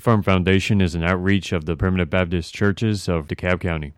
Firm Foundation is an outreach of the Primitive Baptist Churches of DeKalb County.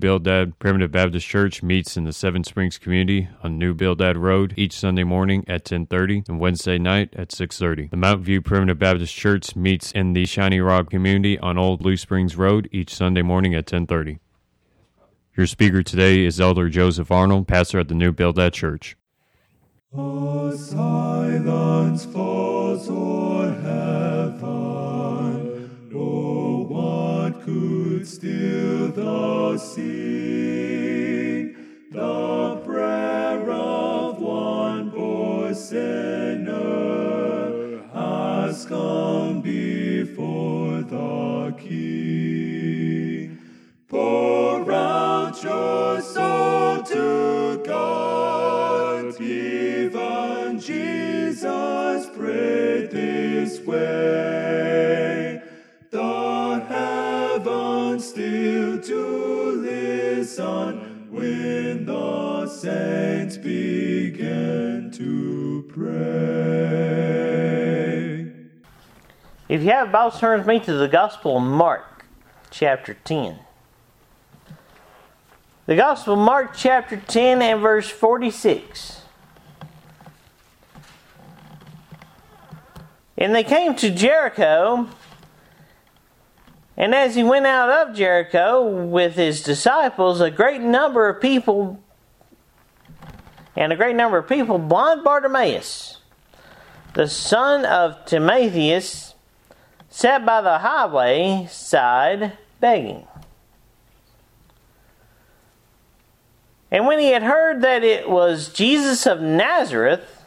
Bildad Primitive Baptist Church meets in the Seven Springs community on New Bildad Road each Sunday morning at 10:30 and Wednesday night at 6:30. The Mount View Primitive Baptist Church meets in the Shiny Rock community on Old Blue Springs Road each Sunday morning at 10:30. Your speaker today is Elder Joseph Arnold, pastor at the New Bildad Church. A silence falls o'er heaven, no one could still the sea. The prayer of one poor sinner has come before the King. Pour out your soul to God, even Jesus prayed this way. Listen when the saints to pray. If you have a Bible, turn me to the Gospel of Mark, chapter 10. The Gospel of Mark, chapter 10, and verse 46. And they came to Jericho, And as he went out of Jericho with his disciples, a great number of people, and a great number of people, blind Bartimaeus, the son of Timatheus, sat by the highway side begging. And when he had heard that it was Jesus of Nazareth,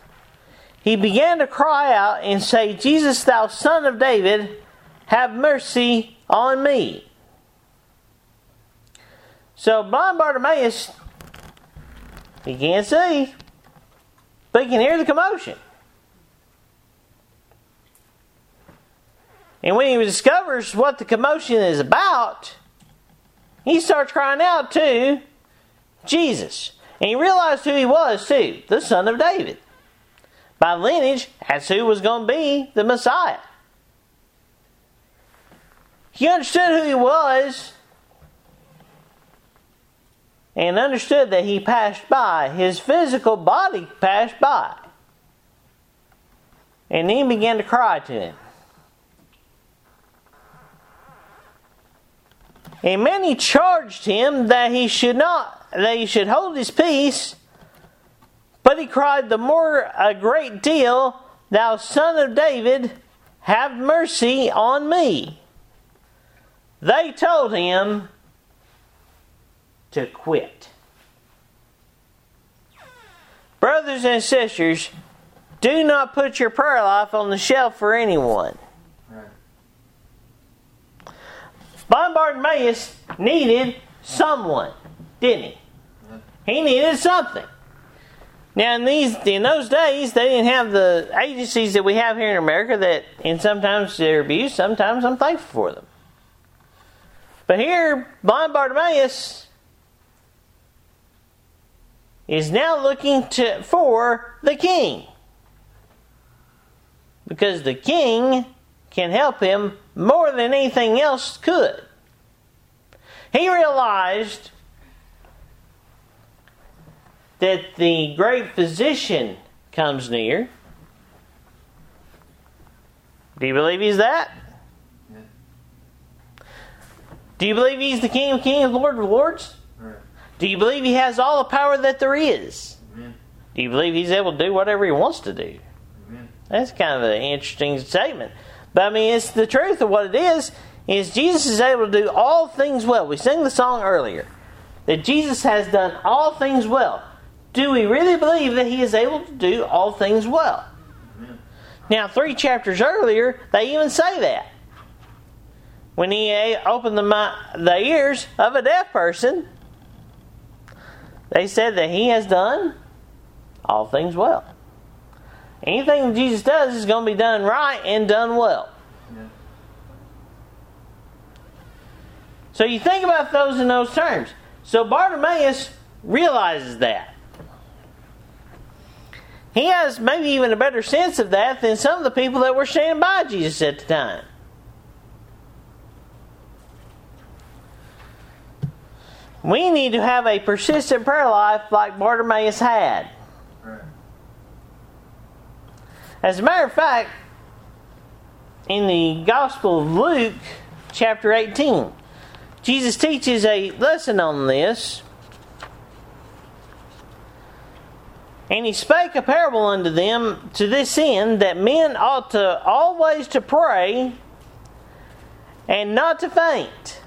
he began to cry out and say, Jesus, thou son of David, have mercy on me. So blind Bartimaeus, he can't see, but he can hear the commotion. And when he discovers what the commotion is about, he starts crying out to Jesus. And he realized who he was, too the son of David. By lineage, that's who was going to be the Messiah. He understood who he was and understood that he passed by. His physical body passed by. And he began to cry to him. And many charged him that he should not that he should hold his peace. But he cried the more a great deal, Thou son of David, have mercy on me. They told him to quit. Brothers and sisters, do not put your prayer life on the shelf for anyone. Bartimaeus needed someone, didn't he? He needed something. Now in these in those days they didn't have the agencies that we have here in America that and sometimes they're abused, sometimes I'm thankful for them. But here, blind Bartimaeus is now looking to, for the king. Because the king can help him more than anything else could. He realized that the great physician comes near. Do you believe he's that? Do you believe he's the King of Kings, Lord of Lords? Right. Do you believe he has all the power that there is? Amen. Do you believe he's able to do whatever he wants to do? Amen. That's kind of an interesting statement. But I mean, it's the truth of what it is. Is Jesus is able to do all things well. We sang the song earlier that Jesus has done all things well. Do we really believe that he is able to do all things well? Amen. Now, three chapters earlier, they even say that. When he opened the, the ears of a deaf person, they said that he has done all things well. Anything Jesus does is going to be done right and done well. Yeah. So you think about those in those terms. So Bartimaeus realizes that. He has maybe even a better sense of that than some of the people that were standing by Jesus at the time. We need to have a persistent prayer life like Bartimaeus had. As a matter of fact, in the Gospel of Luke, chapter 18, Jesus teaches a lesson on this. And he spake a parable unto them to this end that men ought to always to pray and not to faint.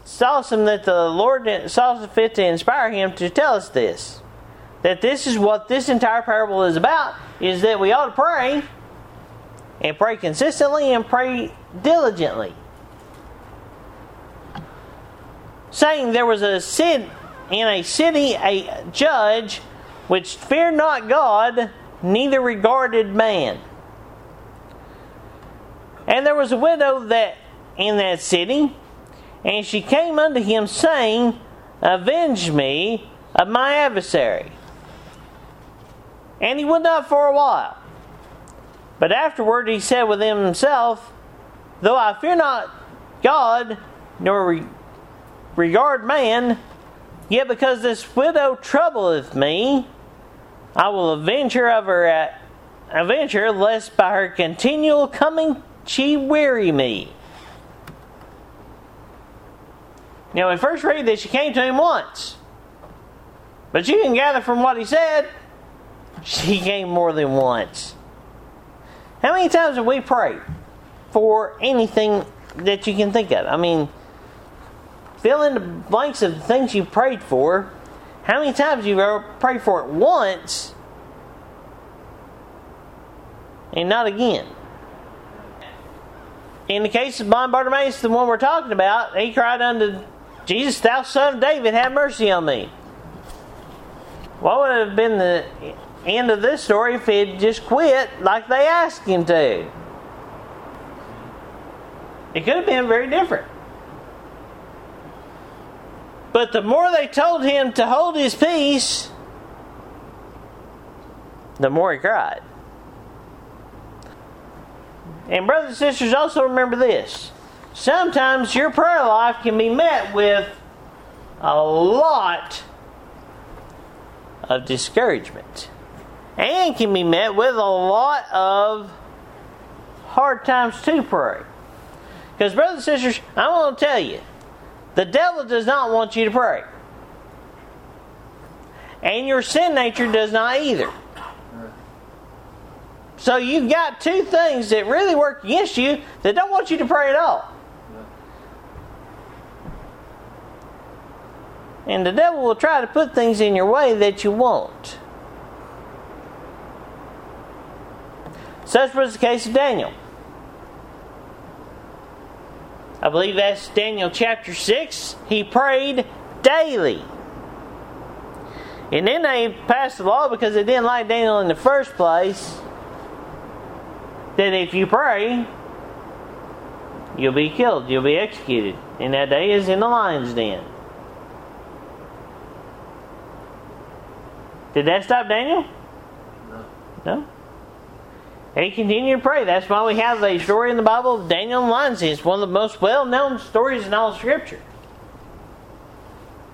It's awesome that the Lord saw fit to inspire him to tell us this. That this is what this entire parable is about is that we ought to pray and pray consistently and pray diligently. Saying there was a city in a city a judge which feared not god neither regarded man. And there was a widow that in that city and she came unto him saying avenge me of my adversary and he would not for a while. But afterward he said within himself, Though I fear not God, nor re- regard man, yet because this widow troubleth me, I will avenge her of her at avenge her, lest by her continual coming she weary me? Now, we first read this, she came to him once. But you can gather from what he said, she came more than once. How many times have we prayed for anything that you can think of? I mean, fill in the blanks of the things you prayed for. How many times you've ever prayed for it once and not again? In the case of blind Bartimaeus, the one we're talking about, he cried unto Jesus, Thou son of David, have mercy on me. What would have been the end of this story if he'd just quit like they asked him to? It could have been very different. But the more they told him to hold his peace, the more he cried. And, brothers and sisters, also remember this. Sometimes your prayer life can be met with a lot of discouragement and can be met with a lot of hard times to pray. Because, brothers and sisters, I want to tell you, the devil does not want you to pray. And your sin nature does not either. So you've got two things that really work against you that don't want you to pray at all. And the devil will try to put things in your way that you won't. Such was the case of Daniel. I believe that's Daniel chapter 6. He prayed daily. And then they passed the law because they didn't like Daniel in the first place. That if you pray, you'll be killed, you'll be executed. And that day is in the lion's den. Did that stop Daniel? No. No. He continued to pray. That's why we have a story in the Bible of Daniel and lion's. It's one of the most well known stories in all of Scripture.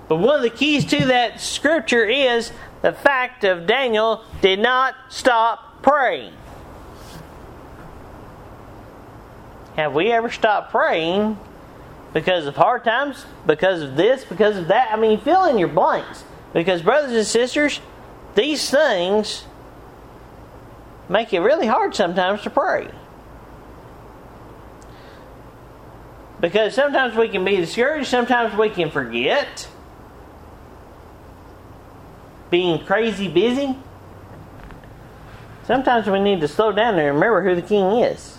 But one of the keys to that Scripture is the fact of Daniel did not stop praying. Have we ever stopped praying because of hard times, because of this, because of that? I mean, fill in your blanks. Because, brothers and sisters, these things make it really hard sometimes to pray. Because sometimes we can be discouraged, sometimes we can forget. Being crazy busy. Sometimes we need to slow down and remember who the king is.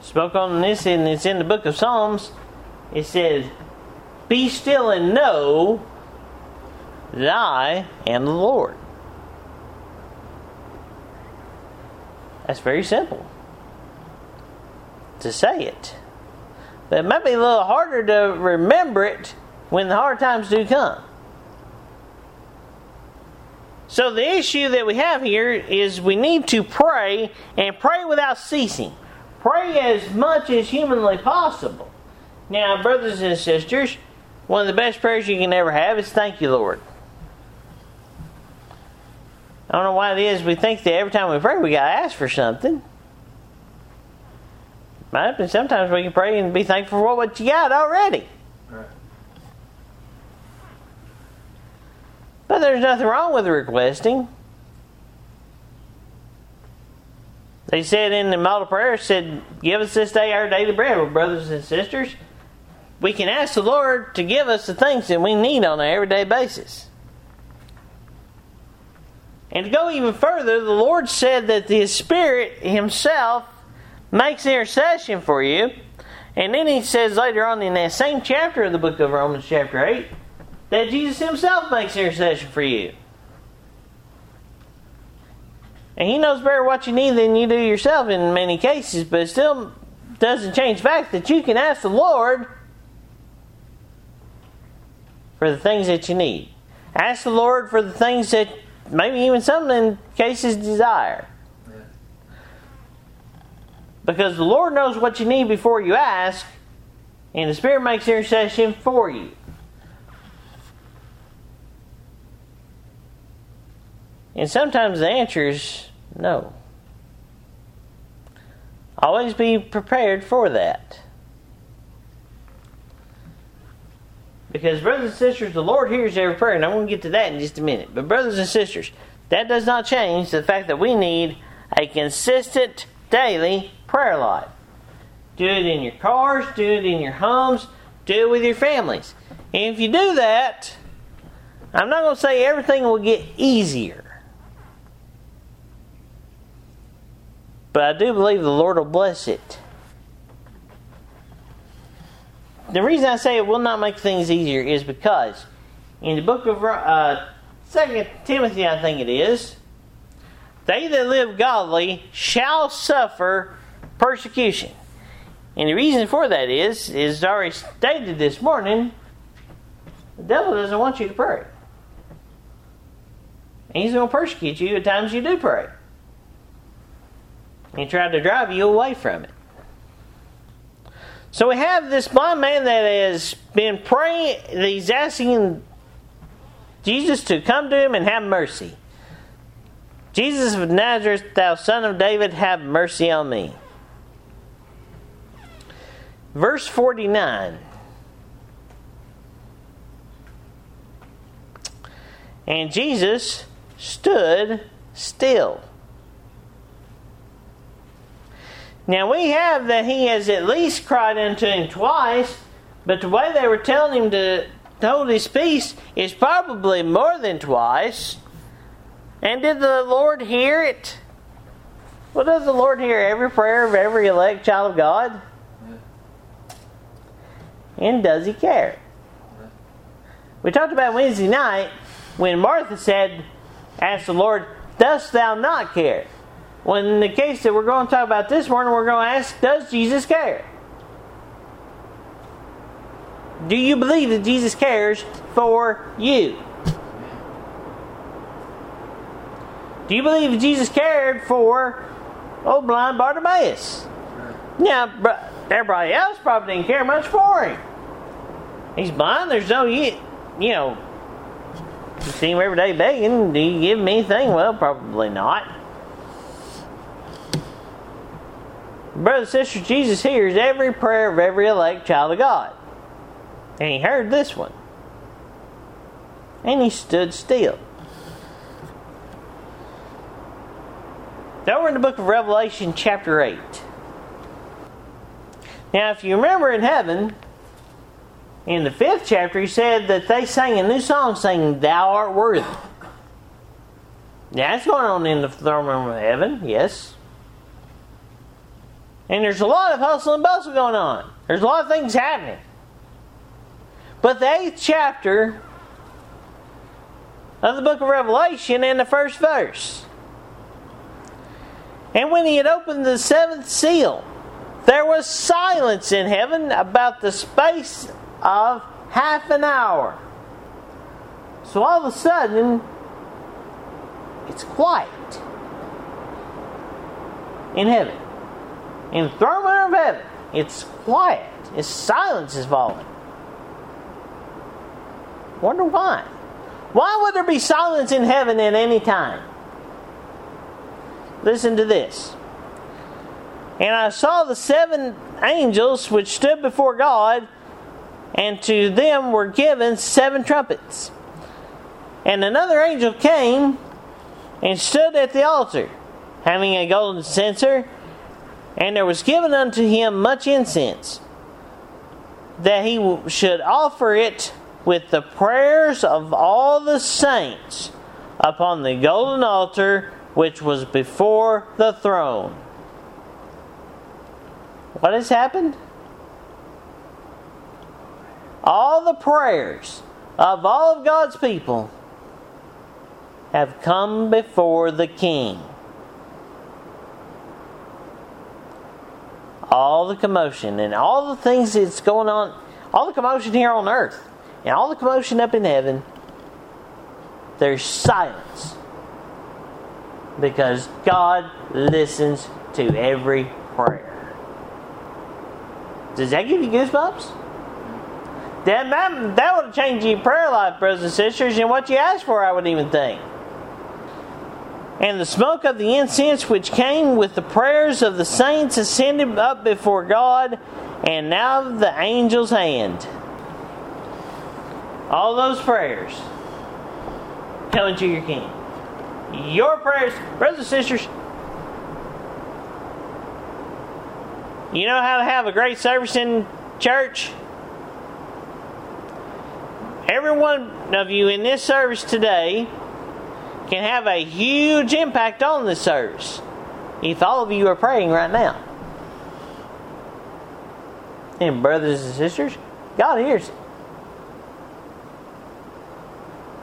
Spoke on this, and it's in the book of Psalms. It says, Be still and know I am the Lord. That's very simple to say it. But it might be a little harder to remember it when the hard times do come. So, the issue that we have here is we need to pray and pray without ceasing. Pray as much as humanly possible. Now, brothers and sisters, one of the best prayers you can ever have is thank you, Lord. I don't know why it is we think that every time we pray we gotta ask for something. Right? But sometimes we can pray and be thankful for what you got already. Right. But there's nothing wrong with requesting. They said in the model prayer, said, Give us this day our daily bread. Well, brothers and sisters, we can ask the Lord to give us the things that we need on an everyday basis. And to go even further, the Lord said that the Spirit Himself makes intercession for you. And then He says later on in that same chapter of the book of Romans, chapter 8, that Jesus Himself makes intercession for you. And He knows better what you need than you do yourself in many cases, but it still doesn't change the fact that you can ask the Lord for the things that you need. Ask the Lord for the things that maybe even some in cases desire. Because the Lord knows what you need before you ask, and the Spirit makes intercession for you. And sometimes the answer is no. Always be prepared for that. Because, brothers and sisters, the Lord hears every prayer, and I'm going to get to that in just a minute. But, brothers and sisters, that does not change the fact that we need a consistent daily prayer life. Do it in your cars, do it in your homes, do it with your families. And if you do that, I'm not going to say everything will get easier. But I do believe the Lord will bless it. The reason I say it will not make things easier is because in the book of uh, 2 Timothy, I think it is, they that live godly shall suffer persecution. And the reason for that is, is already stated this morning, the devil doesn't want you to pray. And he's going to persecute you at times you do pray. He tried to drive you away from it. So we have this blind man that has been praying, he's asking Jesus to come to him and have mercy. Jesus of Nazareth, thou son of David, have mercy on me. Verse 49. And Jesus stood still. Now we have that he has at least cried unto him twice, but the way they were telling him to hold his peace is probably more than twice. And did the Lord hear it? Well, does the Lord hear every prayer of every elect child of God? And does he care? We talked about Wednesday night when Martha said, Ask the Lord, dost thou not care? Well, in the case that we're going to talk about this morning, we're going to ask, does Jesus care? Do you believe that Jesus cares for you? Do you believe that Jesus cared for old blind Bartimaeus? Now, everybody else probably didn't care much for him. He's blind. There's no, you, you know, you see him every day begging. Do you give him anything? Well, probably not. Brothers and sisters, Jesus hears every prayer of every elect child of God. And he heard this one. And he stood still. Now we're in the book of Revelation, chapter 8. Now, if you remember in heaven, in the fifth chapter, he said that they sang a new song saying, Thou art worthy. Now, that's going on in the throne room of heaven, yes. And there's a lot of hustle and bustle going on. There's a lot of things happening. But the eighth chapter of the book of Revelation in the first verse. And when he had opened the seventh seal, there was silence in heaven about the space of half an hour. So all of a sudden, it's quiet in heaven in the throne room of heaven, it's quiet. It's silence is falling. Wonder why? Why would there be silence in heaven at any time? Listen to this. And I saw the seven angels which stood before God, and to them were given seven trumpets. And another angel came and stood at the altar, having a golden censer and there was given unto him much incense, that he should offer it with the prayers of all the saints upon the golden altar which was before the throne. What has happened? All the prayers of all of God's people have come before the King. All the commotion and all the things that's going on, all the commotion here on earth and all the commotion up in heaven, there's silence. Because God listens to every prayer. Does that give you goosebumps? That, that, that would change your prayer life, brothers and sisters, and what you asked for, I would even think. And the smoke of the incense which came with the prayers of the saints ascended up before God, and now the angel's hand. All those prayers coming to your king. Your prayers, brothers and sisters, you know how to have a great service in church? Every one of you in this service today can have a huge impact on this service if all of you are praying right now. And, brothers and sisters, God hears it.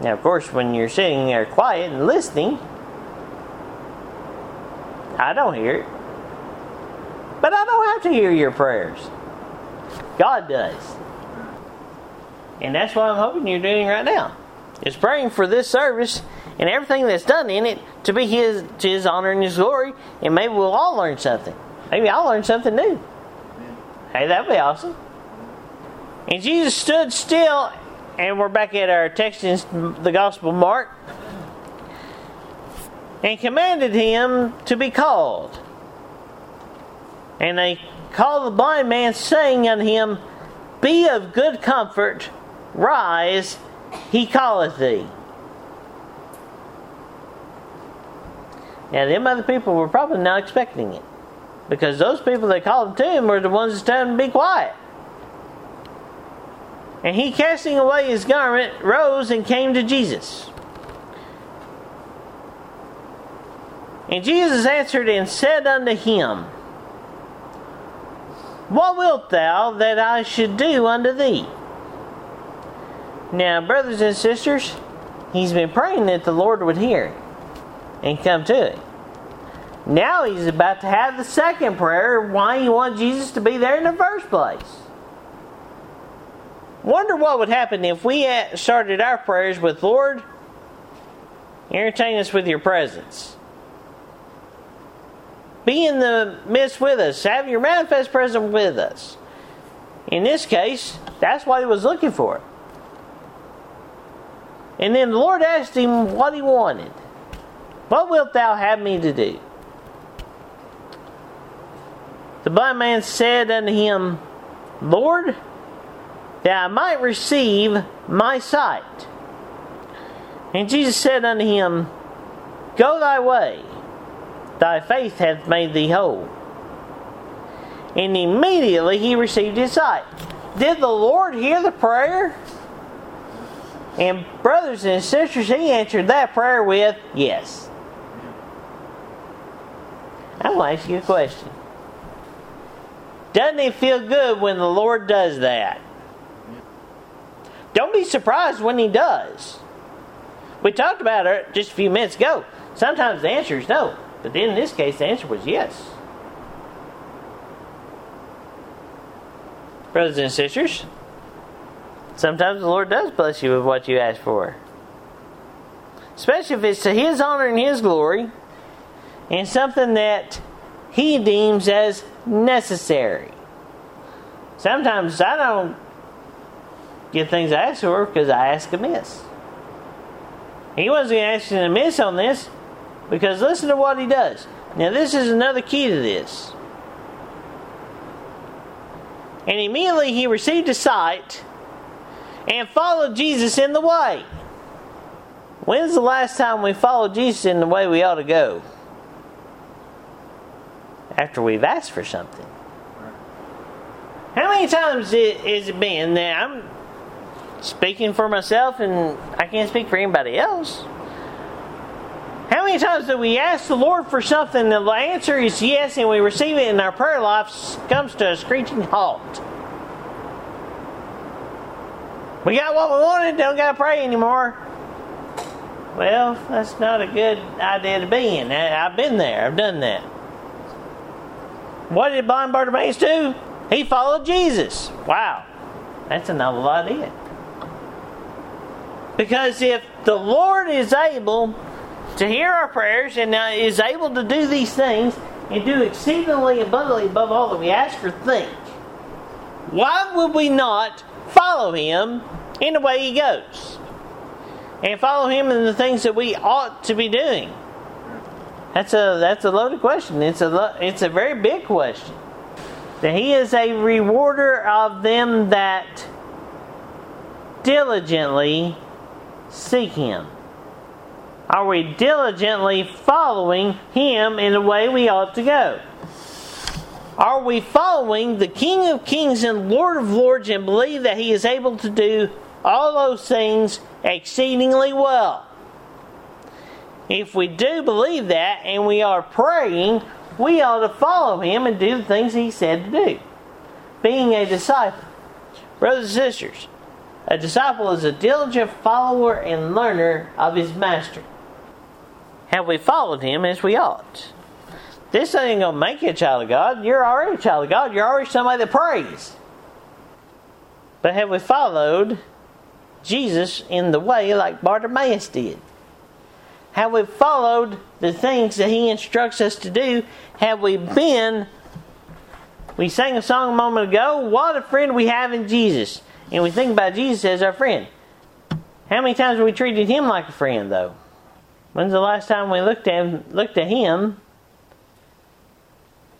Now, of course, when you're sitting there quiet and listening, I don't hear it. But I don't have to hear your prayers. God does. And that's what I'm hoping you're doing right now. Is praying for this service and everything that's done in it to be his to his honor and his glory, and maybe we'll all learn something. Maybe I'll learn something new. Hey, that'd be awesome. And Jesus stood still, and we're back at our text in the Gospel Mark, and commanded him to be called. And they called the blind man, saying unto him, Be of good comfort, rise, he calleth thee. Now, them other people were probably not expecting it. Because those people that called to him were the ones that told him to be quiet. And he, casting away his garment, rose and came to Jesus. And Jesus answered and said unto him, What wilt thou that I should do unto thee? Now, brothers and sisters, he's been praying that the Lord would hear and come to it. Now he's about to have the second prayer why he wanted Jesus to be there in the first place. Wonder what would happen if we started our prayers with Lord, entertain us with your presence. Be in the midst with us. Have your manifest presence with us. In this case, that's what he was looking for. And then the Lord asked him what he wanted. What wilt thou have me to do? The blind man said unto him, Lord, that I might receive my sight. And Jesus said unto him, Go thy way, thy faith hath made thee whole. And immediately he received his sight. Did the Lord hear the prayer? And brothers and sisters, he answered that prayer with yes. I want to ask you a question. Doesn't it feel good when the Lord does that? Don't be surprised when He does. We talked about it just a few minutes ago. Sometimes the answer is no, but then in this case, the answer was yes. Brothers and sisters, sometimes the Lord does bless you with what you ask for. Especially if it's to His honor and His glory and something that He deems as necessary. Sometimes I don't get things I ask for because I ask amiss. He wasn't asking amiss on this because listen to what he does. Now, this is another key to this. And immediately he received a sight and followed Jesus in the way. When's the last time we followed Jesus in the way we ought to go? After we've asked for something. How many times has it been that I'm speaking for myself and I can't speak for anybody else? How many times do we ask the Lord for something, the answer is yes, and we receive it, and our prayer life comes to a screeching halt? We got what we wanted, don't got to pray anymore. Well, that's not a good idea to be in. I've been there, I've done that. What did blind Bartimaeus do? He followed Jesus. Wow, that's another idea. Because if the Lord is able to hear our prayers and uh, is able to do these things and do exceedingly abundantly above all that we ask or think, why would we not follow Him in the way He goes? And follow Him in the things that we ought to be doing. That's a that's a loaded question. It's a lo- it's a very big question. That he is a rewarder of them that diligently seek him. Are we diligently following him in the way we ought to go? Are we following the King of Kings and Lord of Lords and believe that he is able to do all those things exceedingly well? If we do believe that and we are praying, we ought to follow him and do the things he said to do. Being a disciple. Brothers and sisters, a disciple is a diligent follower and learner of his master. Have we followed him as we ought? This ain't gonna make you a child of God. You're already a child of God. You're already somebody that prays. But have we followed Jesus in the way like Bartimaeus did? Have we followed the things that he instructs us to do? Have we been we sang a song a moment ago, what a friend we have in Jesus. And we think about Jesus as our friend. How many times have we treated him like a friend though? When's the last time we looked at him, looked at him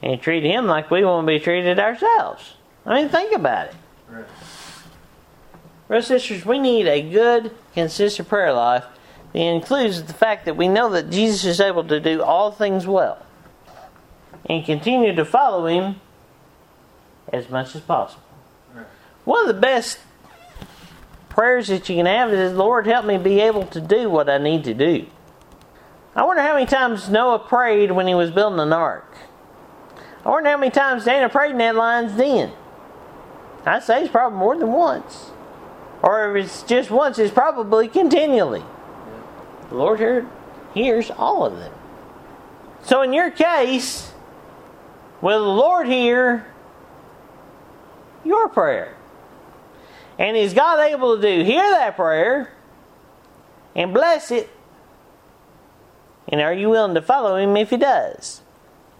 and treated him like we want to be treated ourselves? I mean, think about it. Right. Brothers and sisters, we need a good, consistent prayer life that includes the fact that we know that Jesus is able to do all things well and continue to follow him as much as possible. One of the best prayers that you can have is, Lord, help me be able to do what I need to do. I wonder how many times Noah prayed when he was building an ark. I wonder how many times Daniel prayed in that lion's den. I'd say it's probably more than once. Or if it's just once, it's probably continually. The Lord heard, hears all of them. So in your case, will the Lord hear your prayer? And is God able to do hear that prayer and bless it? And are you willing to follow him if he does?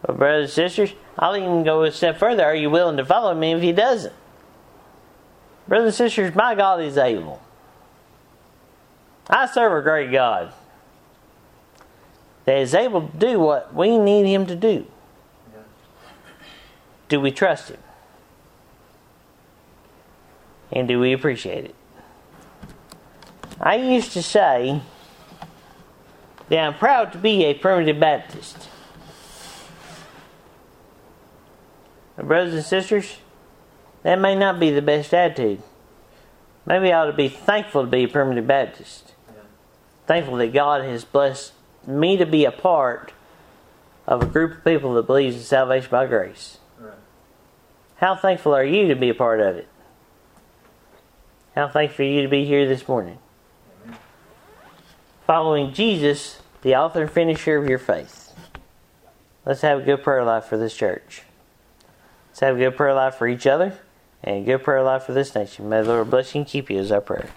Well, brothers and sisters, I'll even go a step further. Are you willing to follow him if he doesn't? Brothers and sisters, my God is able. I serve a great God that is able to do what we need him to do. Yeah. Do we trust him? And do we appreciate it? I used to say that I'm proud to be a primitive Baptist. But brothers and sisters, that may not be the best attitude. Maybe I ought to be thankful to be a primitive Baptist. Yeah. Thankful that God has blessed me to be a part of a group of people that believes in salvation by grace. Right. How thankful are you to be a part of it? How thankful are you to be here this morning? Amen. Following Jesus, the author and finisher of your faith. Let's have a good prayer life for this church. Let's have a good prayer life for each other and a good prayer life for this nation. May the Lord bless you and keep you is our prayer.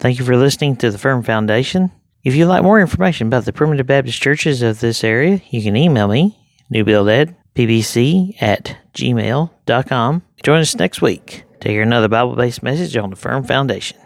Thank you for listening to the Firm Foundation. If you'd like more information about the primitive Baptist churches of this area, you can email me, newbildadpbc at gmail.com. Join us next week to hear another Bible based message on the firm foundation.